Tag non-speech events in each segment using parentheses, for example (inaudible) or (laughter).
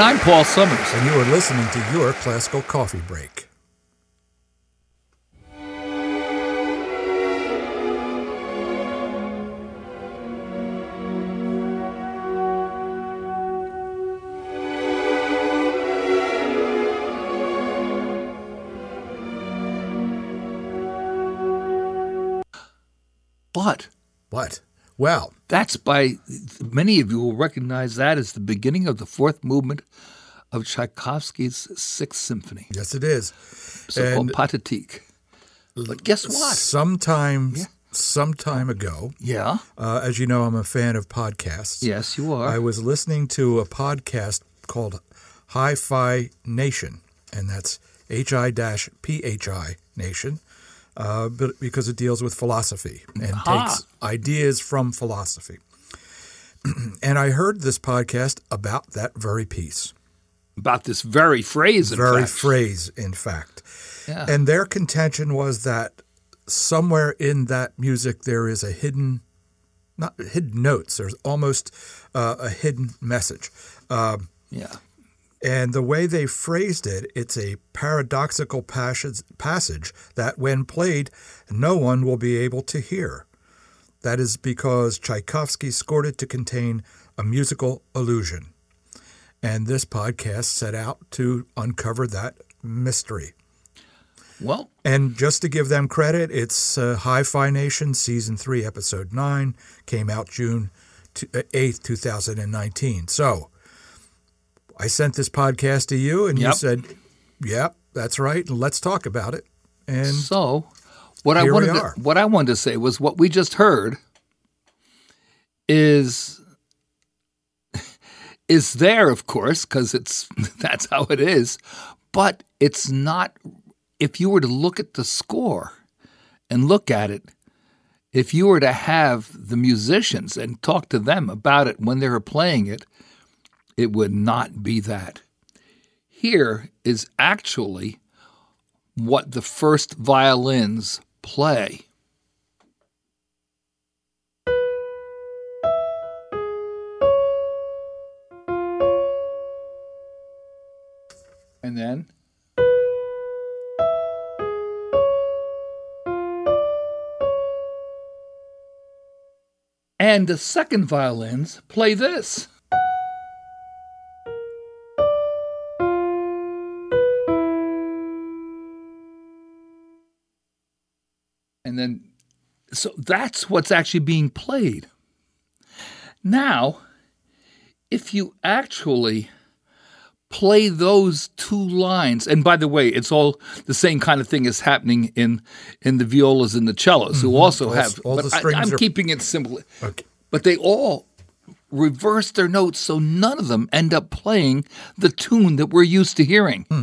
And I'm Paul Summers. And you are listening to your classical coffee break. But What? Well, that's by many of you will recognize that as the beginning of the fourth movement of Tchaikovsky's Sixth Symphony, yes, it is. so-called And- Pathetique. But guess what? Sometimes sometime, some time ago, Yeah. uh, as you know, I'm a fan of podcasts. Yes, you are. I was listening to a podcast called Hi-Phi Nation, and that's H I P H I Nation, uh, but because it deals with philosophy and Aha. takes ideas from philosophy. (clears throat) and I heard this podcast about that very piece, About this very phrase, in very fact. phrase, in fact. Yeah. And their contention was that somewhere in that music there is a hidden, not hidden notes. There's almost uh, a hidden message. Um, yeah. And the way they phrased it, it's a paradoxical passage, passage that, when played, no one will be able to hear. That is because Tchaikovsky scored it to contain a musical illusion. And this podcast set out to uncover that mystery. Well, And just to give them credit, it's uh, Hi-Phi Nation Season 3, Episode 9, came out June t- uh, 8th, 2019. So I sent this podcast to you, and you said, Yep, that's right. Let's talk about it. And so what I wanted to, what I wanted to say was what we just heard is (laughs) is there, of course, because it's (laughs) that's how it is, but it's not. If you were to look at the score and look at it, if you were to have the musicians and talk to them about it when they were playing it, it would not be that. Here is actually what the first violins play. And then. And the second violins play this. And then, so that's what's actually being played. Now, if you actually play those two lines, and by the way, it's all the same kind of thing is happening in in the violas and the cellos, who mm-hmm. also All- have. all but the I, I'm are- keeping it simple, Okay. but they all reverse their notes, so none of them end up playing the tune that we're used to hearing. Hmm.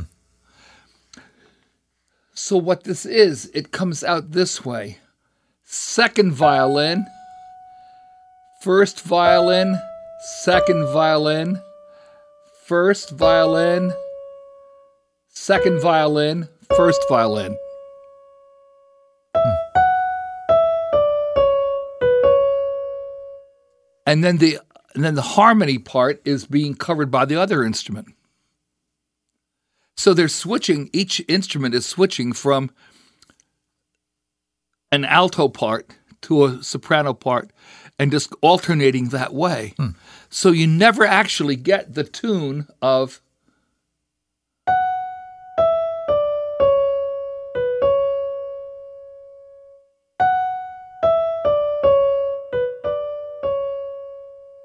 So what this is, it comes out this way: second violin, first violin, second violin, first violin, second violin, first violin. Hmm. And then the and then the harmony part is being covered by the other instrument. So they're switching, each instrument is switching from an alto part to a soprano part and just alternating that way. Hmm. So you never actually get the tune of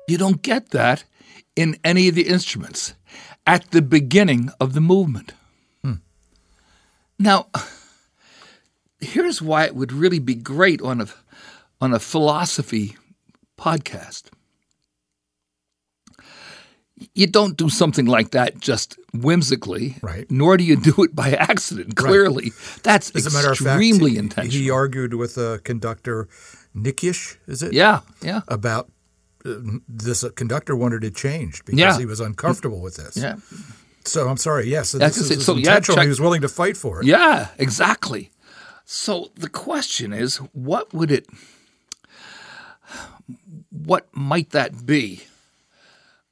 You don't get that in any of the instruments at the beginning of the movement. Now, here's why it would really be great on a on a philosophy podcast. You don't do something like that just whimsically, Right. Nor do you do it by accident. Clearly, that's As a matter of fact, extremely he- intentional. he argued with a conductor Nikisch, is it? yeah, yeah, About uh, Uh, this uh, conductor wanted it changed because Yeah. he was uncomfortable with this. yeah. So I'm sorry. Yes, so That's this is So, yeah, check- he was willing to fight for it. Yeah, exactly. So the question is, what would it what might that be?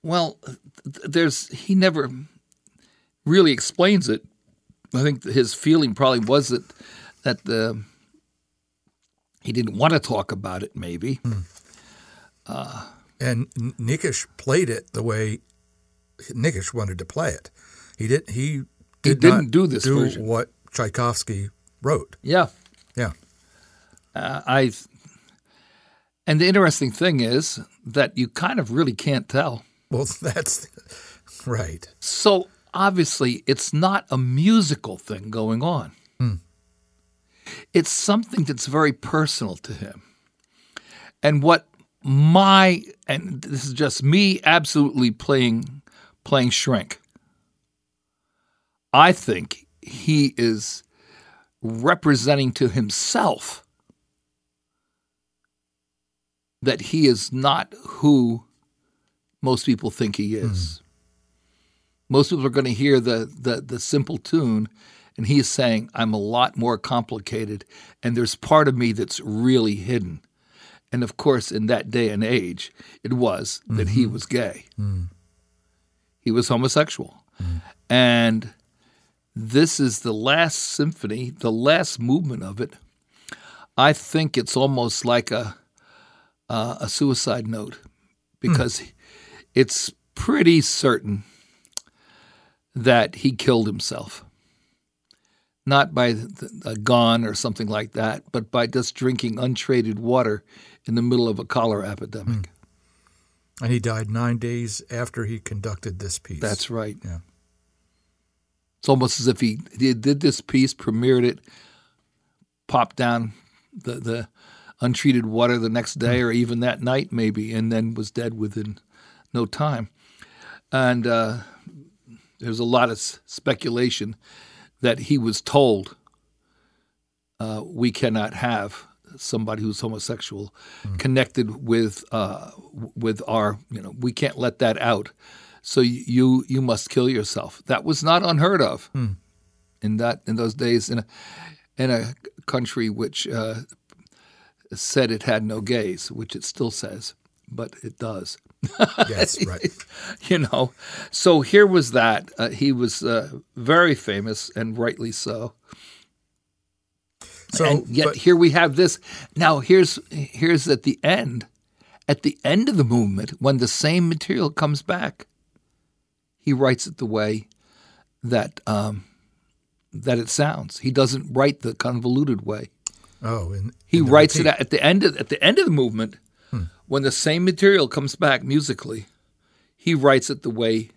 Well, there's he never really explains it. I think his feeling probably was that that the he didn't want to talk about it. Maybe. Hmm. Uh, And Nikisch played it the way Nikisch wanted to play it. He did. He did didn't not do this do version. what Tchaikovsky wrote. Yeah. Yeah. Uh, I. And the interesting thing is that you kind of really can't tell. Well, (laughs) that's right. So obviously, it's not a musical thing going on. It's something that's very personal to him. And what my and this is just me absolutely playing playing shrink. I think he is representing to himself that he is not who most people think he is. Hmm. Most people are going to hear the, the the simple tune, and he's saying, "I'm a lot more complicated, and there's part of me that's really hidden." And of course, in that day and age, it was that he mm-hmm. was gay. Mm. He was homosexual, mm. and this is the last symphony, the last movement of it. I think it's almost like a uh, a suicide note because hmm. it's pretty certain that he killed himself. Not by a gun or something like that, but by just drinking untreated water in the middle of a cholera epidemic. And he died nine days after he conducted this piece. That's right. Yeah. It's almost as if he, he did this piece, premiered it, popped down the, the untreated water the next day or even that night, maybe, and then was dead within no time. And uh, there's a lot of s- speculation that he was told uh, we cannot have somebody who's homosexual connected with uh, with our you know we can't let that out. So you you must kill yourself. That was not unheard of in that in those days in a in a country which uh, said it had no gays which it still says but it does (laughs) Yes, right. you know. So here was that. Uh, he was uh, very famous and rightly so. So, and yet but- here we have this. Now here's here's at the end, at the end of the movement when the same material comes back. He writes it the way that um, that it sounds. He doesn't write the convoluted way. oh, and He writes it at the end of at the end of the movement when the same material comes back musically. He writes it the way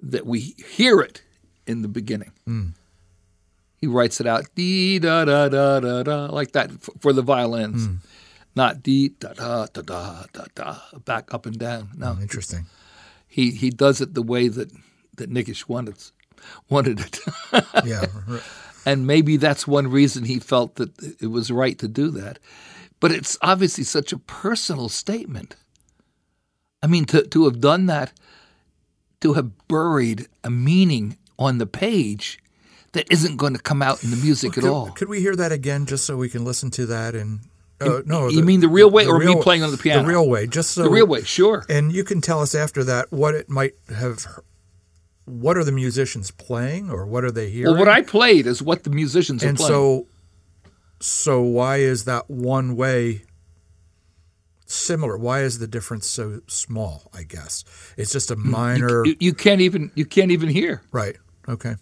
that we hear it in the beginning. Mm. He writes it out dee da da da da da like that f- for the violins, mm. not dee da da da da da da back up and down. No, oh, Interesting. he he does it the way that that Nikisch wanted wanted it. Yeah. (laughs) And maybe that's one reason he felt that it was right to do that. But it's obviously such a personal statement. I mean, to, to have done that, to have buried a meaning on the page that isn't going to come out in the music at could, all. Could we hear that again just so we can listen to that? And uh, no, you mean the real way or me playing on the piano? The real way, just so the real way, sure. And you can tell us after that what it might have. What are the musicians playing, or what are they hearing? Well, what I played is what the musicians are and playing. so, so why is that one way similar? Why is the difference so small? I guess it's just a minor. you, you can't even you can't even hear. right. Okay.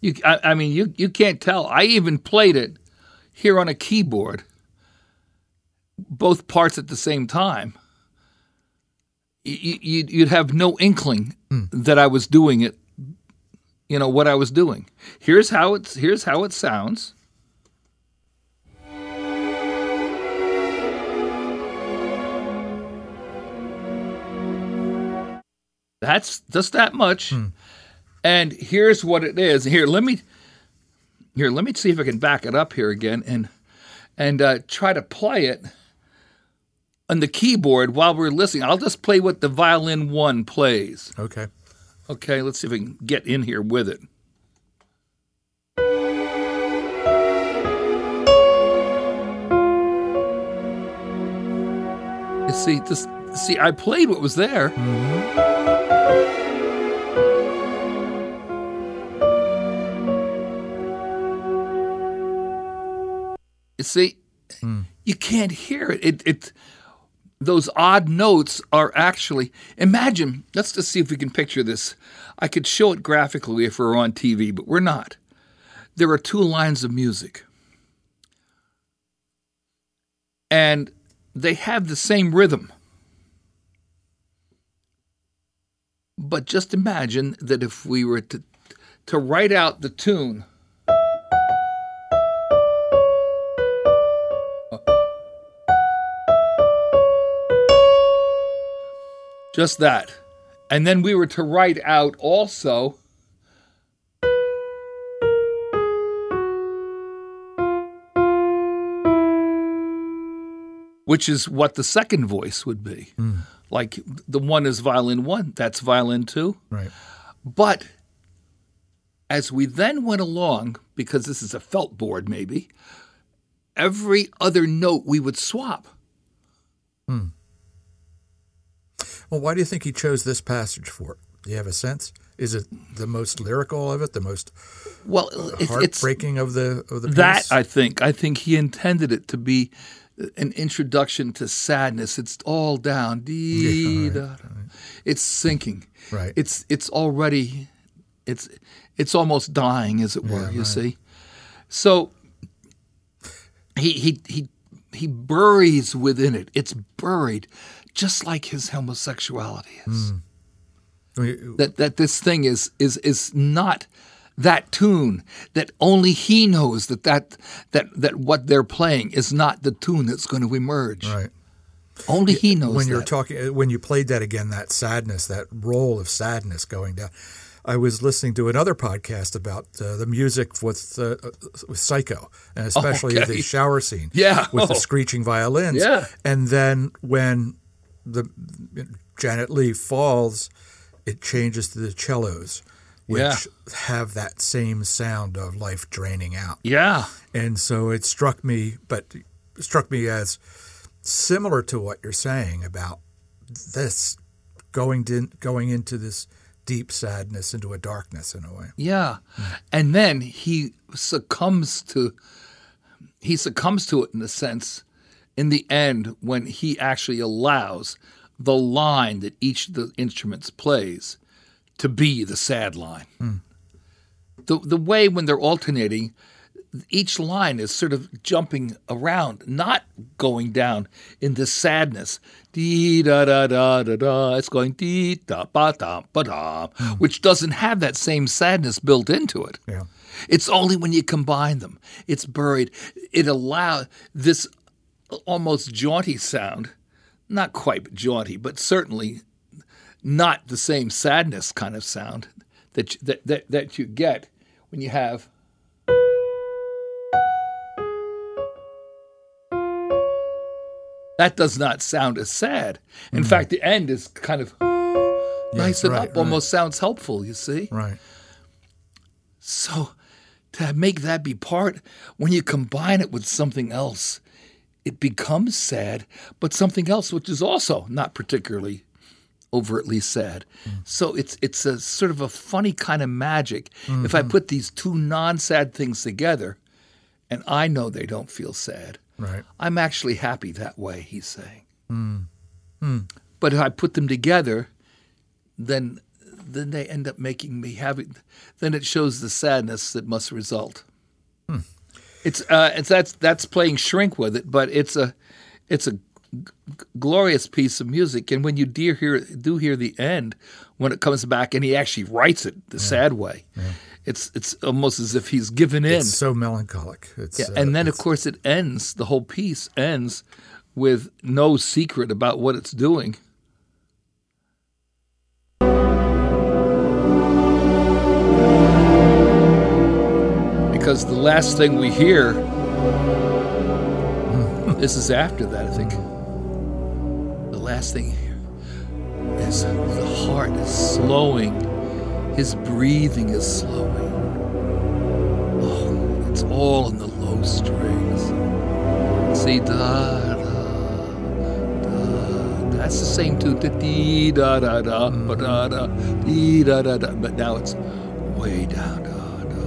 You, I, I mean, you you can't tell. I even played it here on a keyboard, both parts at the same time. You, you, you'd have no inkling hmm. that I was doing it. You know what I was doing. Here's how it's. Here's how it sounds. That's just that much. And here's what it is. Here, let me here, let me see if I can back it up here again and and uh, try to play it on the keyboard while we're listening. I'll just play what the violin one plays. Okay. Okay, let's see if I can get in here with it. You see, this see, I played what was there. You see, hmm. you can't hear it. It, it. Those odd notes are actually. Imagine. Let's just see if we can picture this. I could show it graphically if we we're on TV, but we're not. There are two lines of music, and they have the same rhythm. But just imagine that if we were to to write out the tune. Just that. And then we were to write out also which is what the second voice would be. Mm. Like the one is violin one, that's violin two. Right. But as we then went along, because this is a felt board maybe, every other note we would swap. Hmm. Well, why do you think he chose this passage for it? Do you have a sense? Is it the most lyrical of it, the most well it's, heartbreaking it's, of the of the piece? That I think. I think he intended it to be an introduction to sadness. It's all down. Dee, yeah, right, right. It's sinking. Right. It's it's already it's it's almost dying, as it were. Yeah, you right. see. So he he he he buries within it. It's buried, just like his homosexuality is. Mm. That that this thing is is is not that tune that only he knows that that that that what they're playing is not the tune that's going to emerge. Right. Only he knows. When you're that. talking, when you played that again, that sadness, that roll of sadness going down. I was listening to another podcast about uh, the music with uh, with Psycho, and especially okay. the shower scene. (laughs) Yeah, with oh. the screeching violins. Yeah, and then when the Janet Leigh falls, it changes to the cellos, which yeah. have that same sound of life draining out. Yeah, and so it struck me, but struck me as similar to what you're saying about this going to, going into this deep sadness into a darkness in a way. Yeah. And then he succumbs to he succumbs to it in a sense in the end when he actually allows the line that each of the instruments plays to be the sad line. Mm. The the way when they're alternating each line is sort of jumping around, not going down in the sadness. Dee da da da da da. It's going dee da ba da ba da, hmm. which doesn't have that same sadness built into it. Yeah. It's only when you combine them. It's buried. It allows this almost jaunty sound, not quite jaunty, but certainly not the same sadness kind of sound that that that, that you get when you have That does not sound as sad. In mm fact, the end is kind of nice and right, up, right. almost sounds helpful, you see? Right. So to make that be part, when you combine it with something else, it becomes sad, but something else which is also not particularly overtly sad. Mm. So it's it's a sort of a funny kind of magic. Mm-hmm. If I mm-hmm. put these two non-sad things together, and I know they don't feel sad, Right. I'm actually happy that way, he's saying. Mm. Mm. But if I put them together, then then they end up making me happy. Then it shows the sadness that must result. Hmm. It's uh, it's that's that's playing shrink with it, but it's a it's a g- glorious piece of music. And when you do hear do hear the end, when it comes back, and he actually writes it the yeah. sad way. Yeah it's it's almost as if he's given in. It's so melancholic. It's, yeah, uh, and then of course it ends. The whole piece ends with no secret about what it's doing. Because the last thing we hear, this is after that, I think. The last thing here is the heart is slowing his breathing is slowing. Oh, it's all in the low strings. See, da da da. That's the same tune. Da dee da da da ba da da dee da da da. But now it's way down. Da da.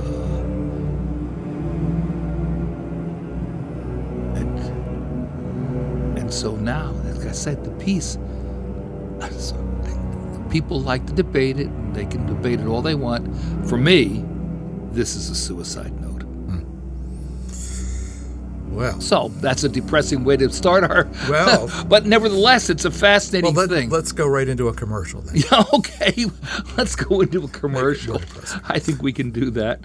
And so now, like I said, the piece. People like to debate it, and they can debate it all they want. For me, this is a suicide note. Well, So that's a depressing way to start our. Well- (laughs) but nevertheless, it's a fascinating well let, thing. let's go right into a commercial then. Yeah, (laughs) okay. Let's go into a commercial. I think we can do that.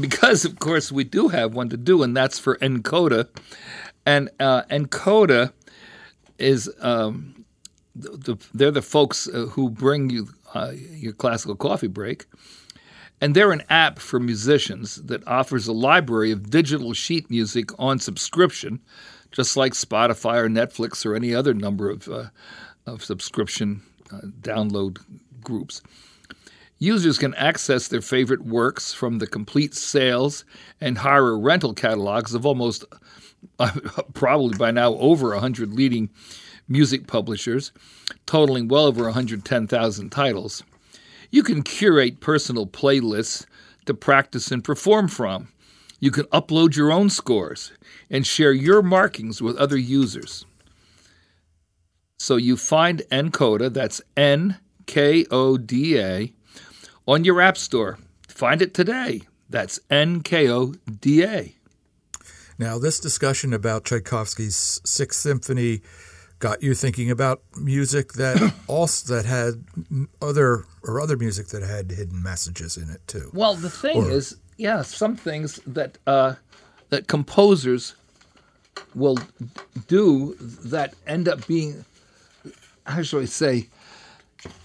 Because, of course, we do have one to do, and that's for nkoda. And uh, nkoda is, um, the, the, they're the folks uh, who bring you uh, your classical coffee break. And they're an app for musicians that offers a library of digital sheet music on subscription, just like Spotify or Netflix or any other number of, uh, of subscription uh, download groups. Users can access their favorite works from the complete sales and hire rental catalogs of almost, uh, (laughs) probably by now, over 100 leading music publishers, totaling well over 110,000 titles. You can curate personal playlists to practice and perform from. You can upload your own scores and share your markings with other users. So you find nkoda, that's N K O D A, on your App Store. Find it today. That's N K O D A. Now, this discussion about Tchaikovsky's Sixth Symphony got you thinking about music that (coughs) also that had other or other music that had hidden messages in it too. Well, the thing Or- is, yeah, some things that uh, that composers will do that end up being, how should I say,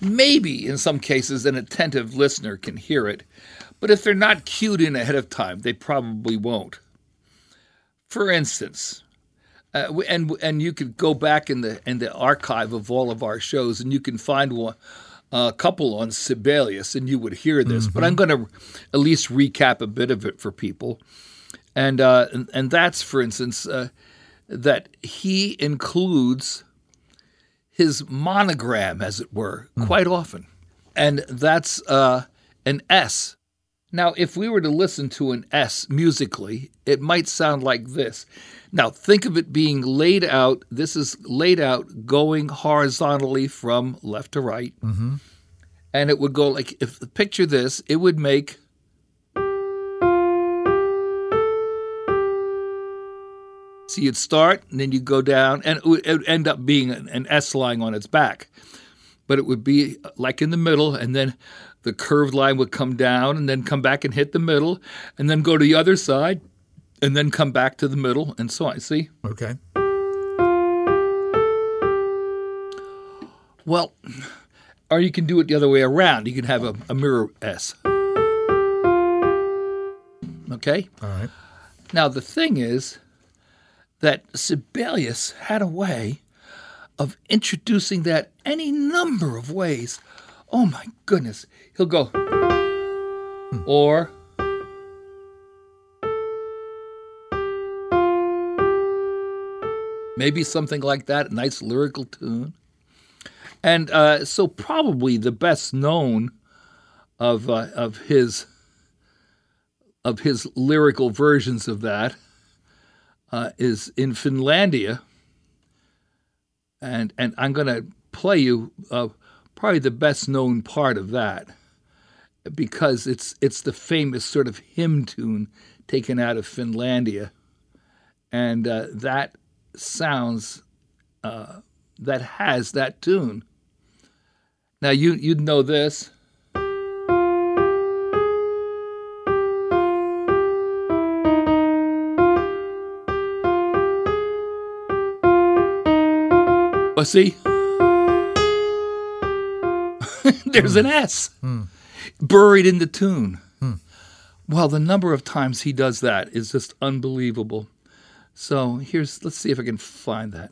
maybe in some cases an attentive listener can hear it, but if they're not cued in ahead of time, they probably won't. For instance, uh, and and you could go back in the in the archive of all of our shows, and you can find one, a couple on Sibelius, and you would hear this. But I'm going to at least recap a bit of it for people, and uh, and, and that's for instance uh, that he includes his monogram, as it were, quite often, and that's uh, an S. Now, if we were to listen to an S musically, it might sound like this. Now, think of it being laid out. This is laid out going horizontally from left to right. Mm-hmm. And it would go like, if picture this, it would make. So you'd start, and then you'd go down, and it would, it would end up being an, an S lying on its back but it would be like in the middle, and then the curved line would come down and then come back and hit the middle, and then go to the other side, and then come back to the middle, and so on. See? Okay. Well, or you can do it the other way around. You can have a, a mirror S. Okay? All right. Now, the thing is that Sibelius had a way of introducing that any number of ways. Oh my goodness. He'll go, or, maybe something like that, a nice lyrical tune. And uh, so, probably the best known of, uh, of his of his lyrical versions of that uh, is in Finlandia, and and I'm going to play you uh, probably the best known part of that because it's it's the famous sort of hymn tune taken out of Finlandia, and uh, that sounds uh, that has that tune. Now you you'd know this. But see, (laughs) there's an S buried in the tune. Well, the number of times he does that is just unbelievable. So here's, let's see if I can find that.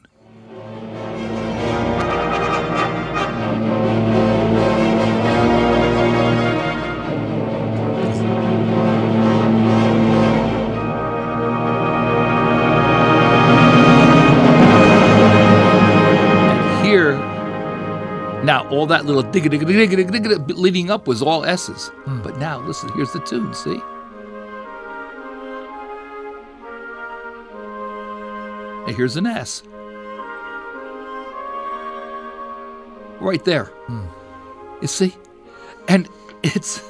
All that little digga digga digga digga digga digga leading up was all S's. Hmm. But now listen, here's the tune, see? And here's an S. right there. Hmm. You see? And it's,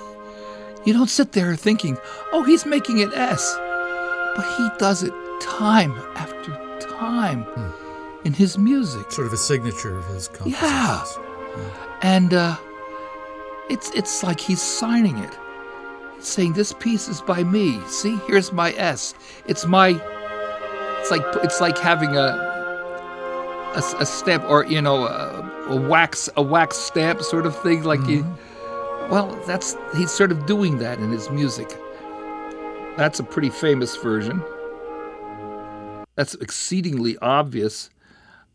you don't sit there thinking, oh, he's making an S. But he does it time after time hmm. in his music. Sort of a signature of his compositions. Yeah. And uh, it's, it's like he's signing it. He's saying, this piece is by me. See, here's my S. It's my, it's like, it's like having a, a, a stamp or, you know, a, a wax, a wax stamp sort of thing. Like you, well, that's, he's sort of doing that in his music. That's a pretty famous version. That's exceedingly obvious,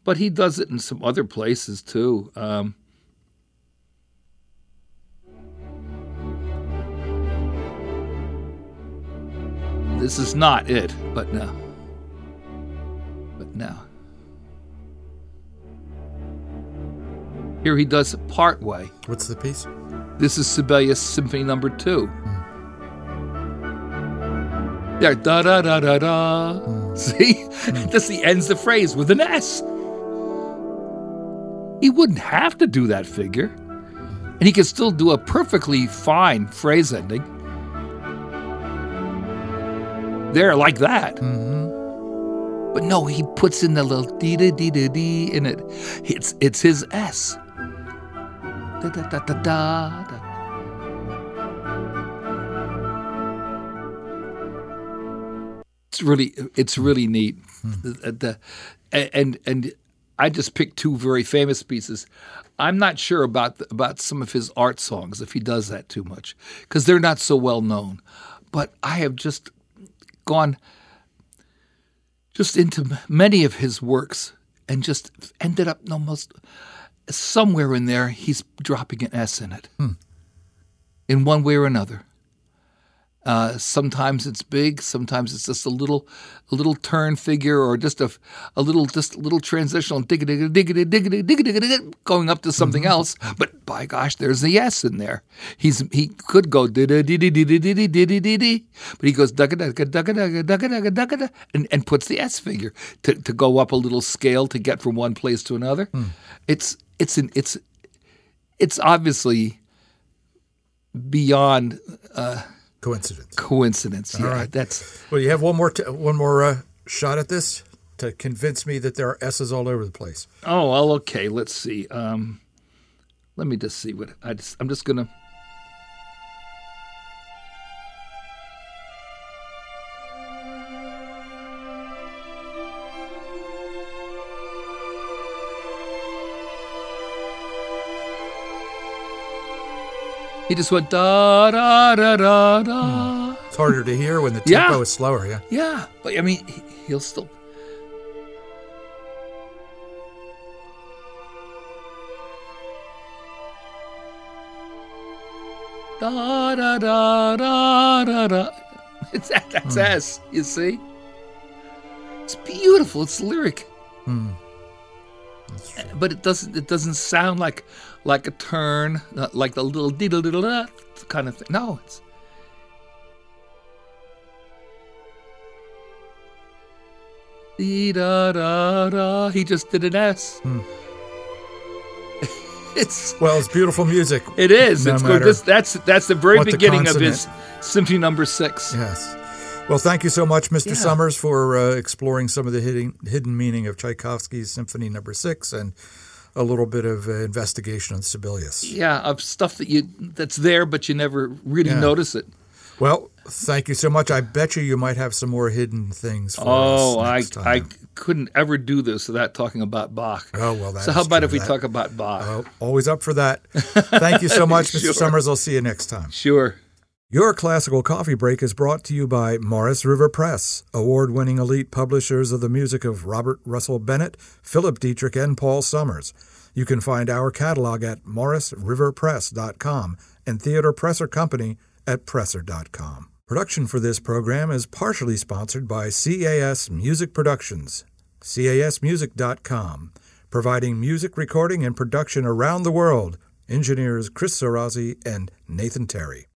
but he does it in some other places too. Um, this is not it, but no. But no. Here he does it part way. What's the piece? This is Sibelius Symphony Number Two. There, da da da da da. See, hmm. this he ends the phrase with an S. He wouldn't have to do that figure, and he could still do a perfectly fine phrase ending. There, like that. Mm-hmm. But no, he puts in the little dee da dee da dee in it. It's it's his S. Da da da da da. da. It's really it's really neat. Hmm. The- the- and and I just picked two very famous pieces. I'm not sure about the, about some of his art songs if he does that too much because they're not so well known. But I have just gone just into many of his works and just ended up almost somewhere in there he's dropping an S in it hmm. in one way or another. Uh, sometimes it's big, sometimes it's just a little, a little turn figure, or just a, a little, just a little transitional diggity diggity diggity diggity going up to something else. But by gosh, there's a yes in there. He's he could go but he goes dugga dugga dugga dugga dugga dugga dugga and and puts the S figure to to go up a little scale to get from one place to another. It's it's an it's it's obviously beyond Coincidence. coincidence. Yeah, right. that's Well, you have one more t- one more uh, shot at this to convince me that there are S's all over the place. oh well. Okay, let's see. Um, let me just see what I just. I'm just gonna. He just went da da da da da. It's harder to hear when the Yeah. tempo is slower. Yeah. Yeah, but I mean, he- he'll still. Da da da da da da. (laughs) It's that, that's hmm. S. You see, it's beautiful. It's lyric, hmm. But it doesn't. It doesn't sound like like a turn, like the little diddle diddle kind of thing. No, it's Dee da da da. He just did an S. Hmm. (laughs) it's Well, it's beautiful music. it is. No it's good. This, that's that's the very what the beginning of his symphony number six. Yes. Well, thank you so much, Mr. Yeah. Summers, for uh, exploring some of the hidden, hidden meaning of Tchaikovsky's Symphony Number Six and a little bit of uh, investigation on Sibelius. Yeah, of stuff that you that's there, but you never really Yeah. notice it. Well, thank you so much. I bet you you might have some more hidden things for Oh, us I next I time. couldn't ever do this without talking about Bach. Oh, well, so how about true. if we That- talk about Bach? Oh, always up for that. Thank you so (laughs) much, Mr. Summers. I'll see you next time. Sure. Your classical coffee break is brought to you by Morris River Press, award winning elite publishers of the music of Robert Russell Bennett, Philip Dietrich, and Paul Summers. You can find our catalog at morrisriverpress.com and Theodore Presser Company at presser.com. Production for this program is partially sponsored by CAS Music Productions, casmusic.com, providing music recording and production around the world. Engineers Chris Sorazzi and Nathan Terry.